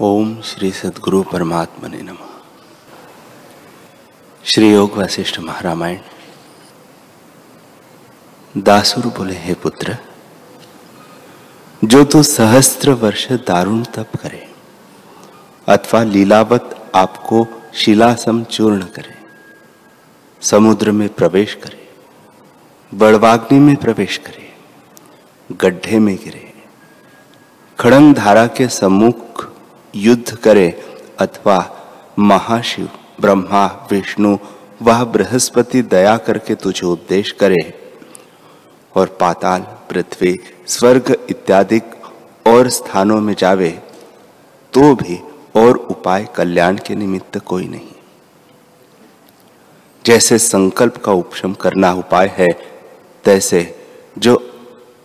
ओम श्री सदगुरु परमात्मा ने नम। श्री योग वशिष्ठ महारामायण। दासुर बोले, हे पुत्र, जो तू सहस्त्र वर्ष दारुण तप करे, अथवा लीलावत आपको शिलासम चूर्ण करे, समुद्र में प्रवेश करे, बड़वाग्नि में प्रवेश करे, गड्ढे में गिरे, खड़ंग धारा के सम्मुख युद्ध करे अथवा महाशिव, ब्रह्मा, विष्णु, वह बृहस्पति दया करके तुझे उपदेश करे और पाताल, पृथ्वी, स्वर्ग इत्यादि और स्थानों में जावे तो भी और उपाय कल्याण के निमित्त कोई नहीं। जैसे संकल्प का उपशम करना उपाय है, तैसे जो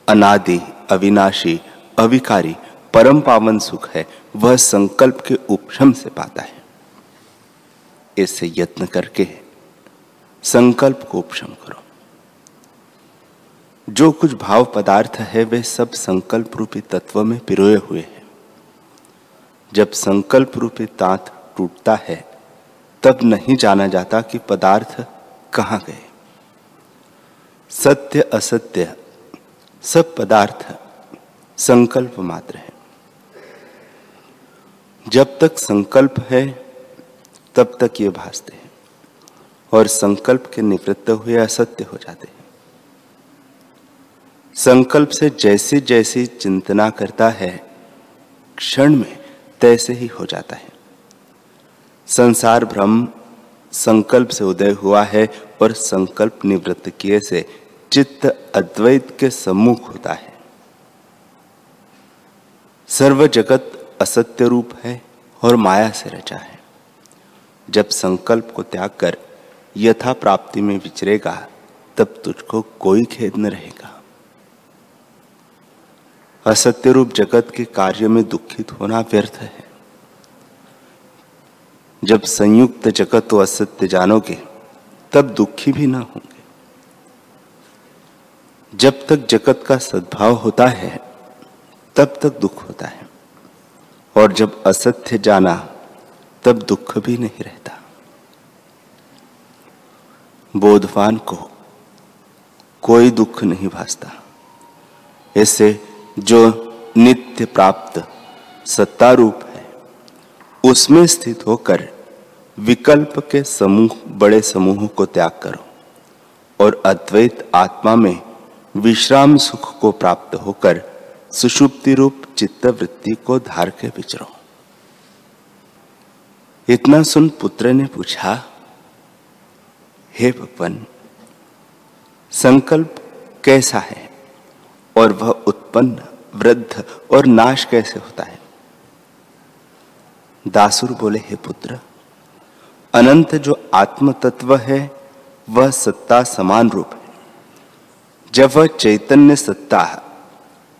अनादि, अविनाशी, अविकारी, परम पावन सुख है वह संकल्प के उपशम से पाता है। इससे यत्न करके संकल्प को उपशम करो। जो कुछ भाव पदार्थ है, वे सब संकल्प रूपी तत्व में पिरोए हुए हैं। जब संकल्प रूपी तांत टूटता है, तब नहीं जाना जाता कि पदार्थ कहाँ गए। सत्य, असत्य, सब पदार्थ संकल्प मात्र है। जब तक संकल्प है, तब तक ये भासते हैं। और संकल्प के निवृत्त हुए असत्य हो जाते हैं। संकल्प से जैसे जैसी चिंतना करता है, क्षण में तैसे ही हो जाता है। संसार भ्रम संकल्प से उदय हुआ है और संकल्प निवृत्त किए से चित्त अद्वैत के सम्मुख होता है। सर्व जगत असत्य रूप है और माया से रचा है। जब संकल्प को त्याग कर यथा प्राप्ति में विचरेगा तब तुझको कोई खेद न रहेगा। असत्य रूप जगत के कार्य में दुखित होना व्यर्थ है। जब संयुक्त जगत तो असत्य जानोगे, तब दुखी भी ना होंगे। जब तक जगत का सद्भाव होता है, तब तक दुख होता है। और जब असत्य जाना, तब दुख भी नहीं रहता। बोधवान को कोई दुख नहीं भासता। ऐसे जो नित्य प्राप्त सत्ता रूप है, उसमें स्थित होकर विकल्प के समूह, बड़े समूह को त्याग करो और अद्वैत आत्मा में विश्राम सुख को प्राप्त होकर सुषुप्ति रूप चित्त वृत्ति को धार के विचरो। इतना सुन पुत्र ने पूछा, हे भगवान, संकल्प कैसा है और वह उत्पन्न, वृद्ध और नाश कैसे होता है? दासुर बोले, हे पुत्र, अनंत जो आत्म तत्व है, वह सत्ता समान रूप है। जब वह चैतन्य सत्ता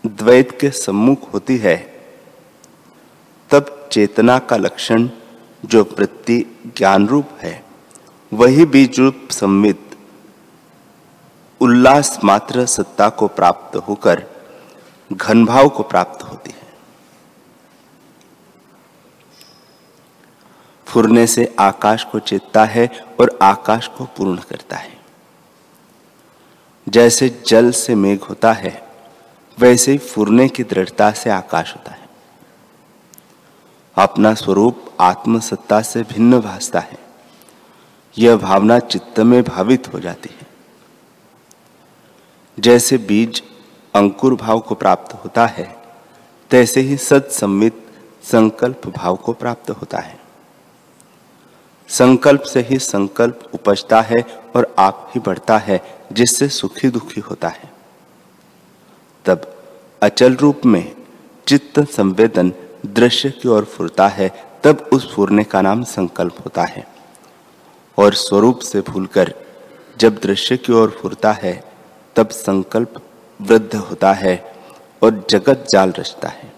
द्वैत के सम्मुख होती है, तब चेतना का लक्षण जो वृत्ति ज्ञान रूप है, वही बीज रूप सम्मित उल्लास मात्र सत्ता को प्राप्त होकर घन भाव को प्राप्त होती है। फुरने से आकाश को चेतता है और आकाश को पूर्ण करता है। जैसे जल से मेघ होता है वैसे ही फुरने की दृढ़ता से आकाश होता है। अपना स्वरूप आत्मसत्ता से भिन्न भासता है। यह भावना चित्त में भावित हो जाती है। जैसे बीज अंकुर भाव को प्राप्त होता है, तैसे ही सत्समित संकल्प भाव को प्राप्त होता है। संकल्प से ही संकल्प उपजता है और आप ही बढ़ता है, जिससे सुखी दुखी होता है। तब अचल रूप में चित्त संवेदन दृश्य की ओर फुरता है, तब उस फुरने का नाम संकल्प होता है। और स्वरूप से भूलकर जब दृश्य की ओर फुरता है, तब संकल्प वृद्ध होता है और जगत जाल रचता है।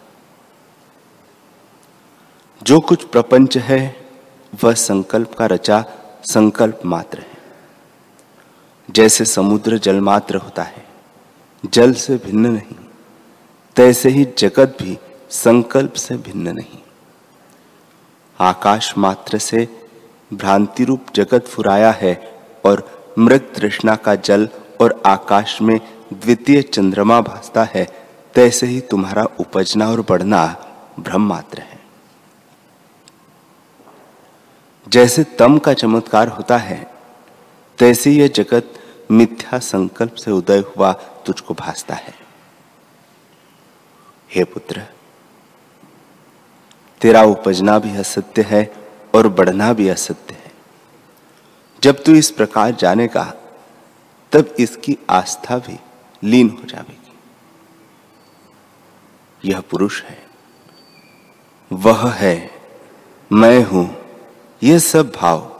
जो कुछ प्रपंच है, वह संकल्प का रचा संकल्प मात्र है। जैसे समुद्र जल मात्र होता है जल से भिन्न नहीं तैसे ही जगत भी संकल्प से भिन्न नहीं। आकाश मात्र से भ्रांति रूप जगत फुराया है और मृग तृष्णा का जल और आकाश में द्वितीय चंद्रमा भासता है तैसे ही तुम्हारा उपजना और बढ़ना भ्रम मात्र है। जैसे तम का चमत्कार होता है, तैसे यह जगत मिथ्या संकल्प से उदय हुआ तुझको भासता है। हे पुत्र, तेरा उपजना भी असत्य है और बढ़ना भी असत्य है। जब तू इस प्रकार जानेगा, तब इसकी आस्था भी लीन हो जाएगी। यह पुरुष है। वह है, मैं हूँ यह सब भाव।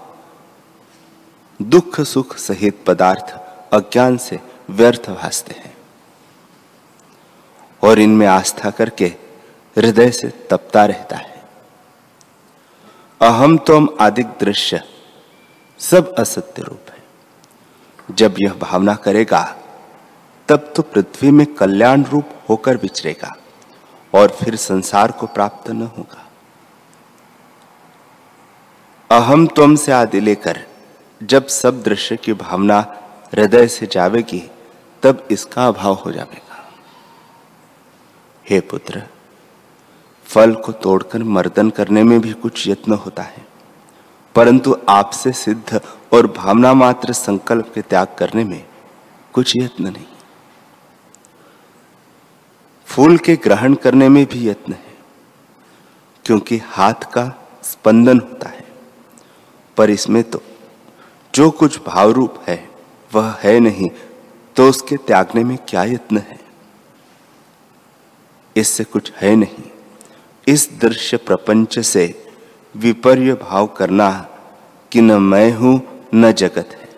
दुख सुख सहित पदार्थ अज्ञान से व्यर्थ भासते हैं। और इनमें आस्था करके हृदय से तपता रहता है। अहम तोम आदिक दृश्य सब असत्य रूप है। जब यह भावना करेगा, तब तो पृथ्वी में कल्याण रूप होकर विचरेगा और फिर संसार को प्राप्त न होगा। अहम तुम से आदि लेकर जब सब दृश्य की भावना हृदय से जावेगी, तब इसका अभाव हो जाएगा हे पुत्र, फल को तोड़कर मर्दन करने में भी कुछ यत्न होता है, परंतु आपसे सिद्ध और भावना मात्र संकल्प के त्याग करने में कुछ यत्न नहीं। फूल के ग्रहण करने में भी यत्न है, क्योंकि हाथ का स्पंदन होता है, पर इसमें तो जो कुछ भाव रूप है, वह है नहीं तो उसके त्यागने में क्या यत्न है? इससे कुछ है नहीं। इस दृश्य प्रपंच से विपर्य भाव करना कि न मैं हूँ, न जगत है।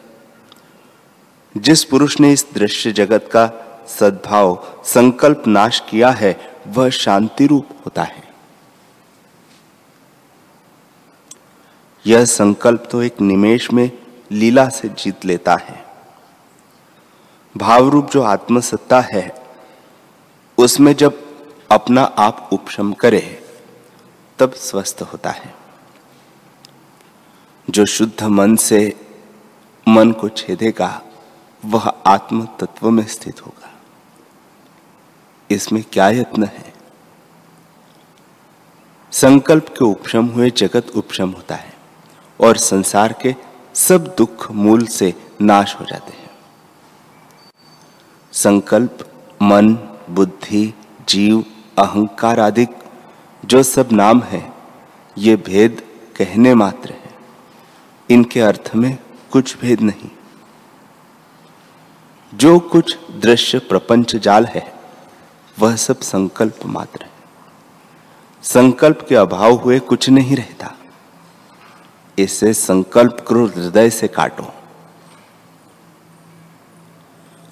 जिस पुरुष ने इस दृश्य जगत का सद्भाव, संकल्प नाश किया है, वह शांति रूप होता है। यह संकल्प तो एक निमेश में लीला से जीत लेता है। भाव रूप जो आत्मसत्ता है, उसमें जब अपना आप उपशम करे, तब स्वस्थ होता है। जो शुद्ध मन से मन को छेदेगा, वह आत्म तत्व में स्थित होगा। इसमें क्या यत्न है? संकल्प के उपशम हुए जगत उपशम होता है, और संसार के सब दुख मूल से नाश हो जाते हैं। संकल्प, मन, बुद्धि, जीव, अहंकार आदि जो सब नाम है, ये भेद कहने मात्र है। इनके अर्थ में कुछ भेद नहीं। जो कुछ दृश्य प्रपंच जाल है, वह सब संकल्प मात्र है। संकल्प के अभाव हुए कुछ नहीं रहता। इसे संकल्प करो हृदय से काटो।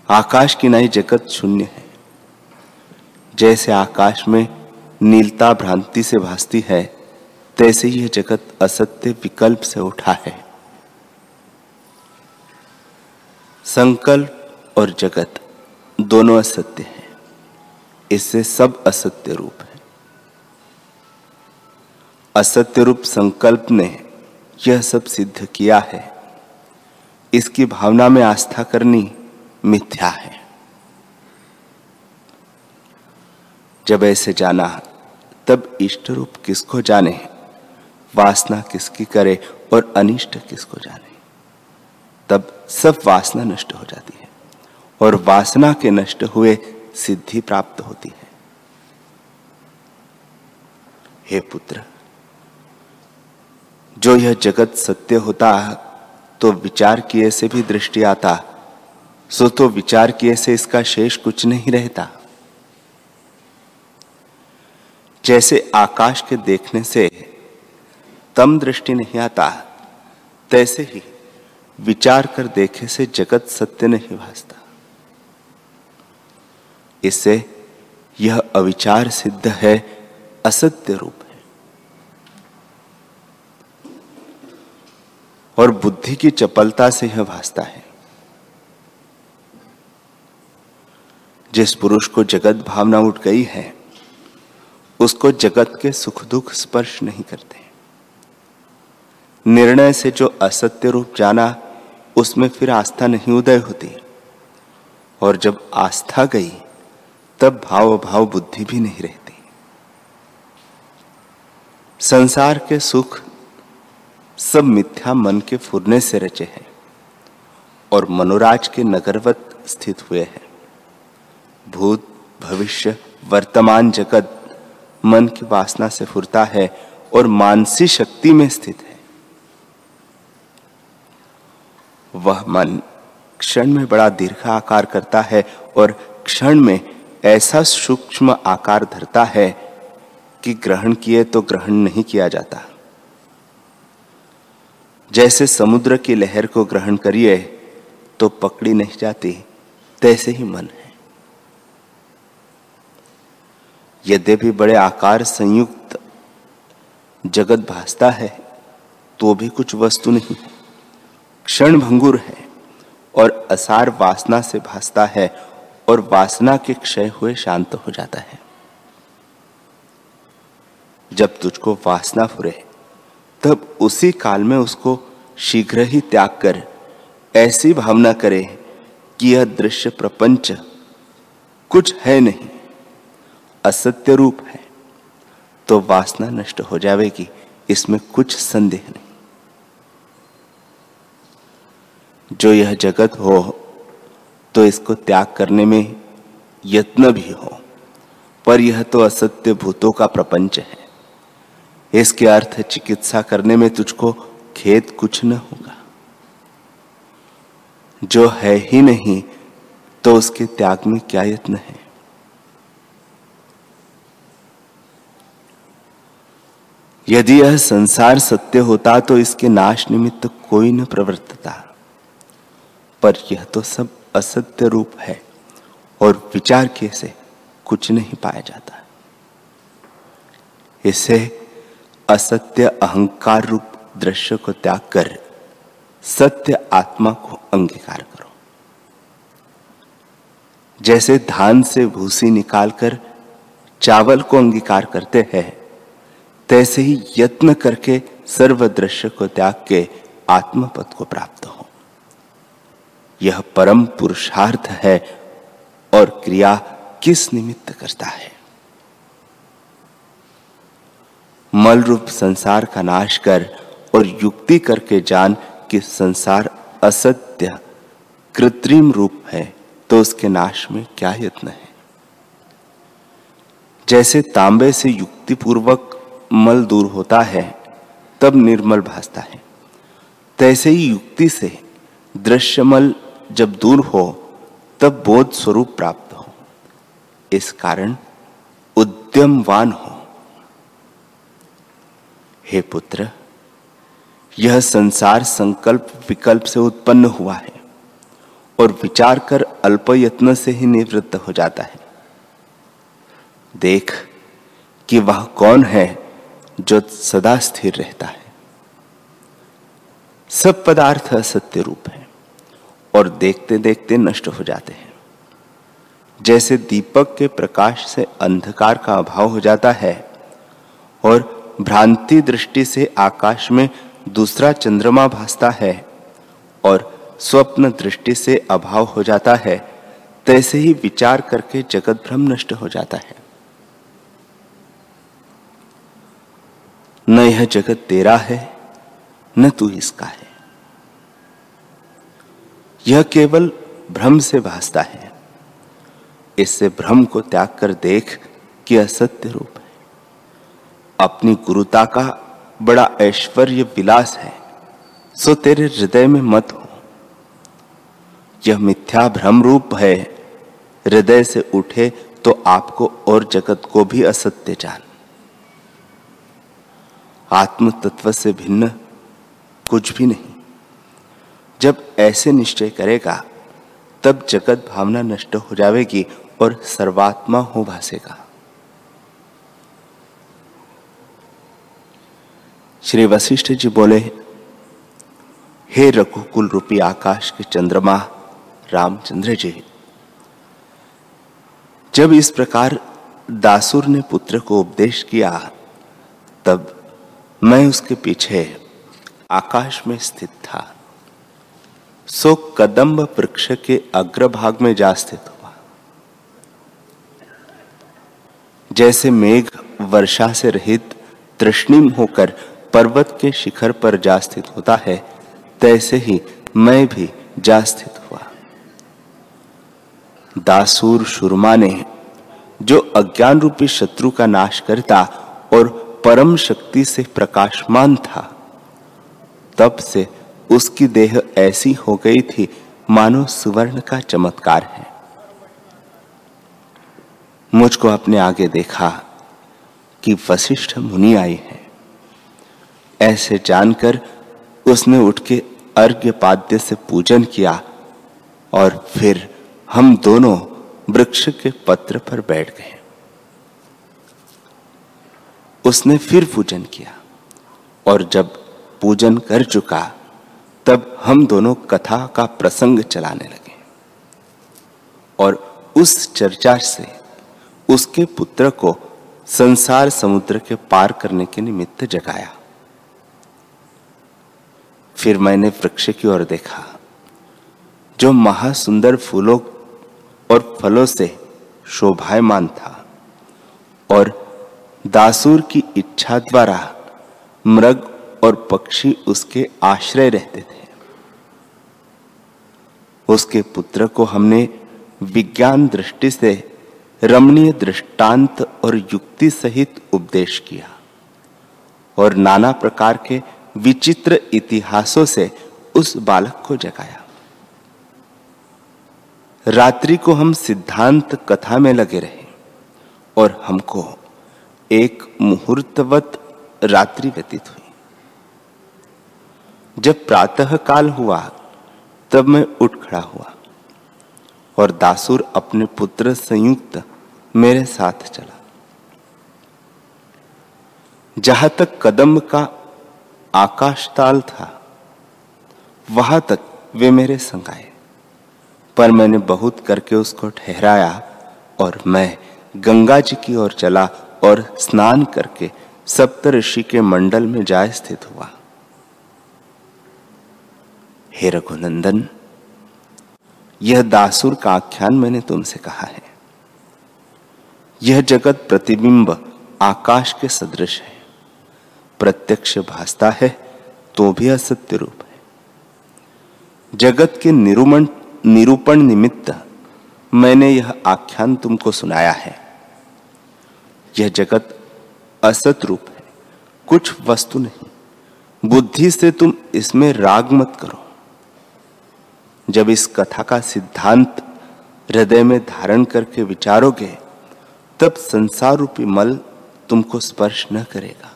आकाश की नई जगत शून्य है। जैसे आकाश में नीलता भ्रांति से भासती है, तैसे यह जगत असत्य विकल्प से उठा है। संकल्प और जगत दोनों असत्य हैं। इससे सब असत्य रूप है। असत्य रूप संकल्प ने यह सब सिद्ध किया है। इसकी भावना में आस्था करनी मिथ्या है। जब ऐसे जाना, तब इष्ट रूप किसको जाने? वासना किसकी करे और अनिष्ट किसको जाने? तब सब वासना नष्ट हो जाती है और वासना के नष्ट हुए सिद्धि प्राप्त होती है। हे पुत्र जो यह जगत सत्य होता तो विचार किए से भी दृष्टि आता सो तो विचार किए से इसका शेष कुछ नहीं रहता। जैसे आकाश के देखने से तम दृष्टि नहीं आता, तैसे ही विचार कर देखे से जगत सत्य नहीं भासता। इससे यह अविचार सिद्ध है, असत्य रूप। और बुद्धि की चपलता से यह भासता है। जिस पुरुष को जगत भावना उठ गई है, उसको जगत के सुख दुख स्पर्श नहीं करते। निर्णय से जो असत्य रूप जाना, उसमें फिर आस्था नहीं उदय होती। और जब आस्था गई, तब भाव भाव बुद्धि भी नहीं रहती। संसार के सुख सब मिथ्या मन के फुरने से रचे हैं और मनोराज के नगरवत स्थित हुए हैं। भूत, भविष्य, वर्तमान जगत मन की वासना से फुरता है और मानसी शक्ति में स्थित है। वह मन क्षण में बड़ा दीर्घ आकार करता है और क्षण में ऐसा सूक्ष्म आकार धरता है कि ग्रहण किए तो ग्रहण नहीं किया जाता। जैसे समुद्र की लहर को ग्रहण करिए तो पकड़ी नहीं जाती, तैसे ही मन है। यद्यपि बड़े आकार संयुक्त जगत भासता है तो भी कुछ वस्तु नहीं है। क्षण भंगुर है और असार वासना से भासता है और वासना के क्षय हुए शांत हो जाता है। जब तुझको वासना फुरे तब उसी काल में उसको शीघ्र ही त्याग कर ऐसी भावना करे कि यह दृश्य प्रपंच कुछ है नहीं, असत्य रूप है। तो वासना नष्ट हो जाएगी, इसमें कुछ संदेह नहीं। जो यह जगत हो तो इसको त्याग करने में यत्न भी हो, पर यह तो असत्य भूतों का प्रपंच है। इसके अर्थ चिकित्सा करने में तुझको खेद कुछ न होगा। जो है ही नहीं तो उसके त्याग में क्या यत्न है? यदि यह संसार सत्य होता तो इसके नाश निमित्त कोई न प्रवर्तता। पर यह तो सब असत्य रूप है, और विचार के से कुछ नहीं पाया जाता। इसे असत्य अहंकार रूप दृश्य को त्याग कर सत्य आत्मा को अंगीकार करो। जैसे धान से भूसी निकालकर चावल को अंगीकार करते हैं, तैसे ही यत्न करके सर्व दृश्य को त्याग के आत्मपद को प्राप्त हो। यह परम पुरुषार्थ है और क्रिया किस निमित्त करता है? मल रूप संसार का नाश कर और युक्ति करके जान कि संसार असत्य, कृत्रिम रूप है तो उसके नाश में क्या यत्न है? जैसे तांबे से युक्ति पूर्वक मल दूर होता है, तब निर्मल भासता है। तैसे ही युक्ति से दृश्यमल जब दूर हो, तब बोध स्वरूप प्राप्त हो। इस कारण उद्यमवान हो हे पुत्र, यह संसार संकल्प विकल्प से उत्पन्न हुआ है और विचार कर अल्प यत्न से ही निवृत्त हो जाता है। देख कि वह कौन है जो सदा स्थिर रहता है। सब पदार्थ असत्य रूप है और देखते देखते नष्ट हो जाते हैं। जैसे दीपक के प्रकाश से अंधकार का अभाव हो जाता है और भ्रांति दृष्टि से आकाश में दूसरा चंद्रमा भासता है और स्वप्न दृष्टि से अभाव हो जाता है, तैसे ही विचार करके जगत भ्रम नष्ट हो जाता है। न यह जगत तेरा है, न तू इसका है। यह केवल भ्रम से भासता है। इससे भ्रम को त्याग कर देख कि असत्य रूप है। अपनी गुरुता का बड़ा ऐश्वर्य विलास है, सो तेरे हृदय में मत हो। यह मिथ्या भ्रम रूप है, हृदय से उठे तो आपको और जगत को भी असत्य जान। आत्म तत्व से भिन्न कुछ भी नहीं। जब ऐसे निश्चय करेगा, तब जगत भावना नष्ट हो जाएगी और सर्वात्मा हो भासेगा। श्री वशिष्ठ जी बोले, हे रघुकुल रूपी आकाश के चंद्रमा, रामचंद्र जी, जब इस प्रकार दासुर ने पुत्र को उपदेश किया, तब मैं उसके पीछे आकाश में स्थित था। सो कदम्ब वृक्ष के अग्रभाग में जा स्थित हुआ। जैसे मेघ वर्षा से रहित तृष्णिम होकर पर्वत के शिखर पर जा स्थित होता है, तैसे ही मैं भी जा स्थित हुआ। दासूर शुरमा ने, जो अज्ञान रूपी शत्रु का नाश करता और परम शक्ति से प्रकाशमान था, तब से उसकी देह ऐसी हो गई थी, मानो सुवर्ण का चमत्कार है। मुझको अपने आगे देखा कि वशिष्ठ मुनि आई है। ऐसे जानकर उसने उठ के अर्घ्य पाद्य से पूजन किया और फिर हम दोनों वृक्ष के पत्र पर बैठ गए। उसने फिर पूजन किया और जब पूजन कर चुका, तब हम दोनों कथा का प्रसंग चलाने लगे और उस चर्चा से उसके पुत्र को संसार समुद्र के पार करने के निमित्त जगाया। फिर मैंने वृक्ष की ओर देखा, जो महासुंदर फूलों और फलों से शोभायमान था और दासुर की इच्छा द्वारा मृग और पक्षी उसके आश्रय रहते थे। उसके पुत्र को हमने विज्ञान दृष्टि से, रमणीय दृष्टांत और युक्ति सहित उपदेश किया और नाना प्रकार के विचित्र इतिहासों से उस बालक को जगाया। रात्रि को हम सिद्धांत कथा में लगे रहे और हमको एक मुहूर्तवत रात्रि व्यतीत हुई। जब प्रातः काल हुआ, तब मैं उठ खड़ा हुआ और दासुर अपने पुत्र संयुक्त मेरे साथ चला। जहाँ तक कदम का आकाश ताल था। वहाँ तक वे मेरे संग आए। पर मैंने बहुत करके उसको ठहराया और मैं गंगा जी की ओर चला और स्नान करके सप्त ऋषि के मंडल में जाए स्थित हुआ। हे रघुनंदन, यह दासुर का आख्यान मैंने तुमसे कहा है। यह जगत प्रतिबिंब आकाश के सदृश है। प्रत्यक्ष भासता है तो भी असत्य रूप है। जगत के निरूमण, निरूपण निमित्त मैंने यह आख्यान तुमको सुनाया है। यह जगत असत रूप है, कुछ वस्तु नहीं। बुद्धि से तुम इसमें राग मत करो। जब इस कथा का सिद्धांत हृदय में धारण करके विचारोगे, तब संसार रूपी मल तुमको स्पर्श न करेगा।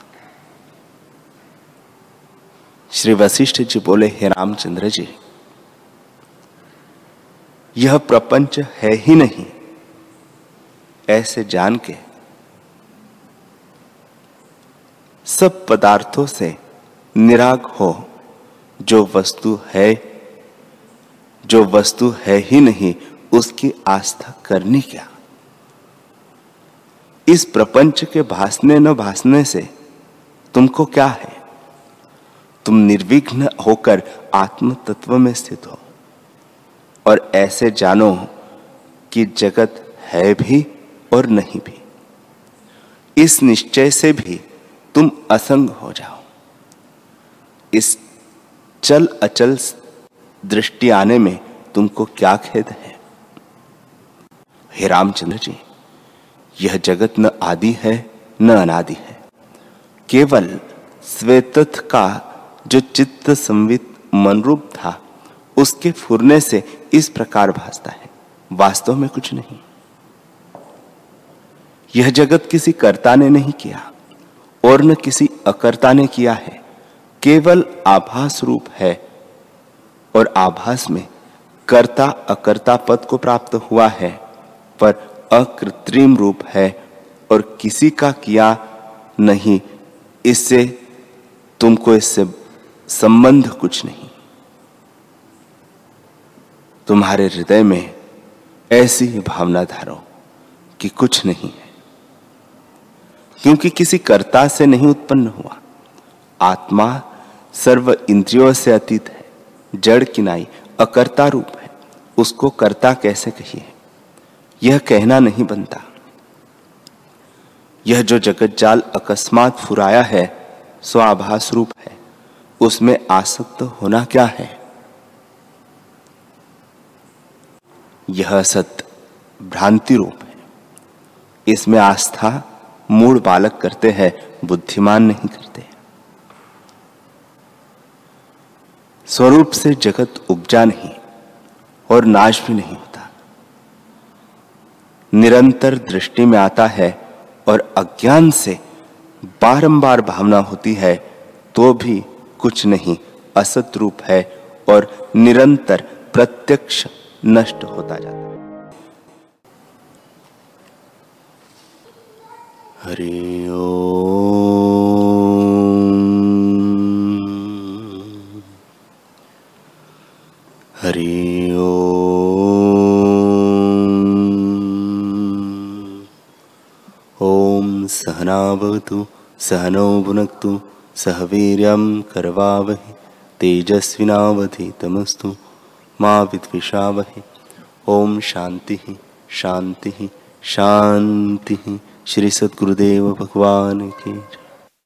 श्री वशिष्ठ जी बोले, हे रामचंद्र जी, यह प्रपंच है ही नहीं। ऐसे जान के सब पदार्थों से निराग हो, जो वस्तु है, जो वस्तु है ही नहीं, उसकी आस्था करनी क्या? इस प्रपंच के भासने न भासने से तुमको क्या है? तुम निर्विघ्न होकर आत्म तत्व में स्थित हो। और ऐसे जानो कि जगत है भी और नहीं भी। इस निश्चय से भी तुम असंग हो जाओ। इस चल अचल दृष्टि आने में तुमको क्या खेद है? हे रामचंद्र जी, यह जगत न आदि है, न अनादि है। केवल श्वेतथ का जो चित्त संवित मनरूप था, उसके फुरने से इस प्रकार भासता है। वास्तव में कुछ नहीं। यह जगत किसी कर्ता ने नहीं किया, और न किसी अकर्ता ने किया है। केवल आभास रूप है, और आभास में कर्ता अकर्ता पद को प्राप्त हुआ है, पर अकृत्रिम रूप है, और किसी का किया नहीं। इससे तुमको इससे संबंध कुछ नहीं। तुम्हारे हृदय में ऐसी भावना धारो कि कुछ नहीं है। क्योंकि किसी कर्ता से नहीं उत्पन्न हुआ। आत्मा सर्व इंद्रियों से अतीत है। जड़ किनाई अकर्ता रूप है। उसको कर्ता कैसे कहिए? यह कहना नहीं बनता। यह जो जगत जाल अकस्मात फुराया है सो आभास रूप है। उसमें आसक्त होना क्या है? यह सत्य भ्रांति रूप है। इसमें आस्था मूड बालक करते हैं, बुद्धिमान नहीं करते। स्वरूप से जगत उपजा नहीं और नाश भी नहीं होता। निरंतर दृष्टि में आता है और अज्ञान से बारंबार भावना होती है तो भी कुछ नहीं असत रूप है और निरंतर प्रत्यक्ष नष्ट होता जाता है। हरि हरि ओम। सहनावतु सहनौ भुनक्तु सह वीर्यं करवावहि तेजस्विनावधितमस्तु मा विद्विषावहि। ओम शांति शांति शांति श्री सद्गुरुदेव भगवान की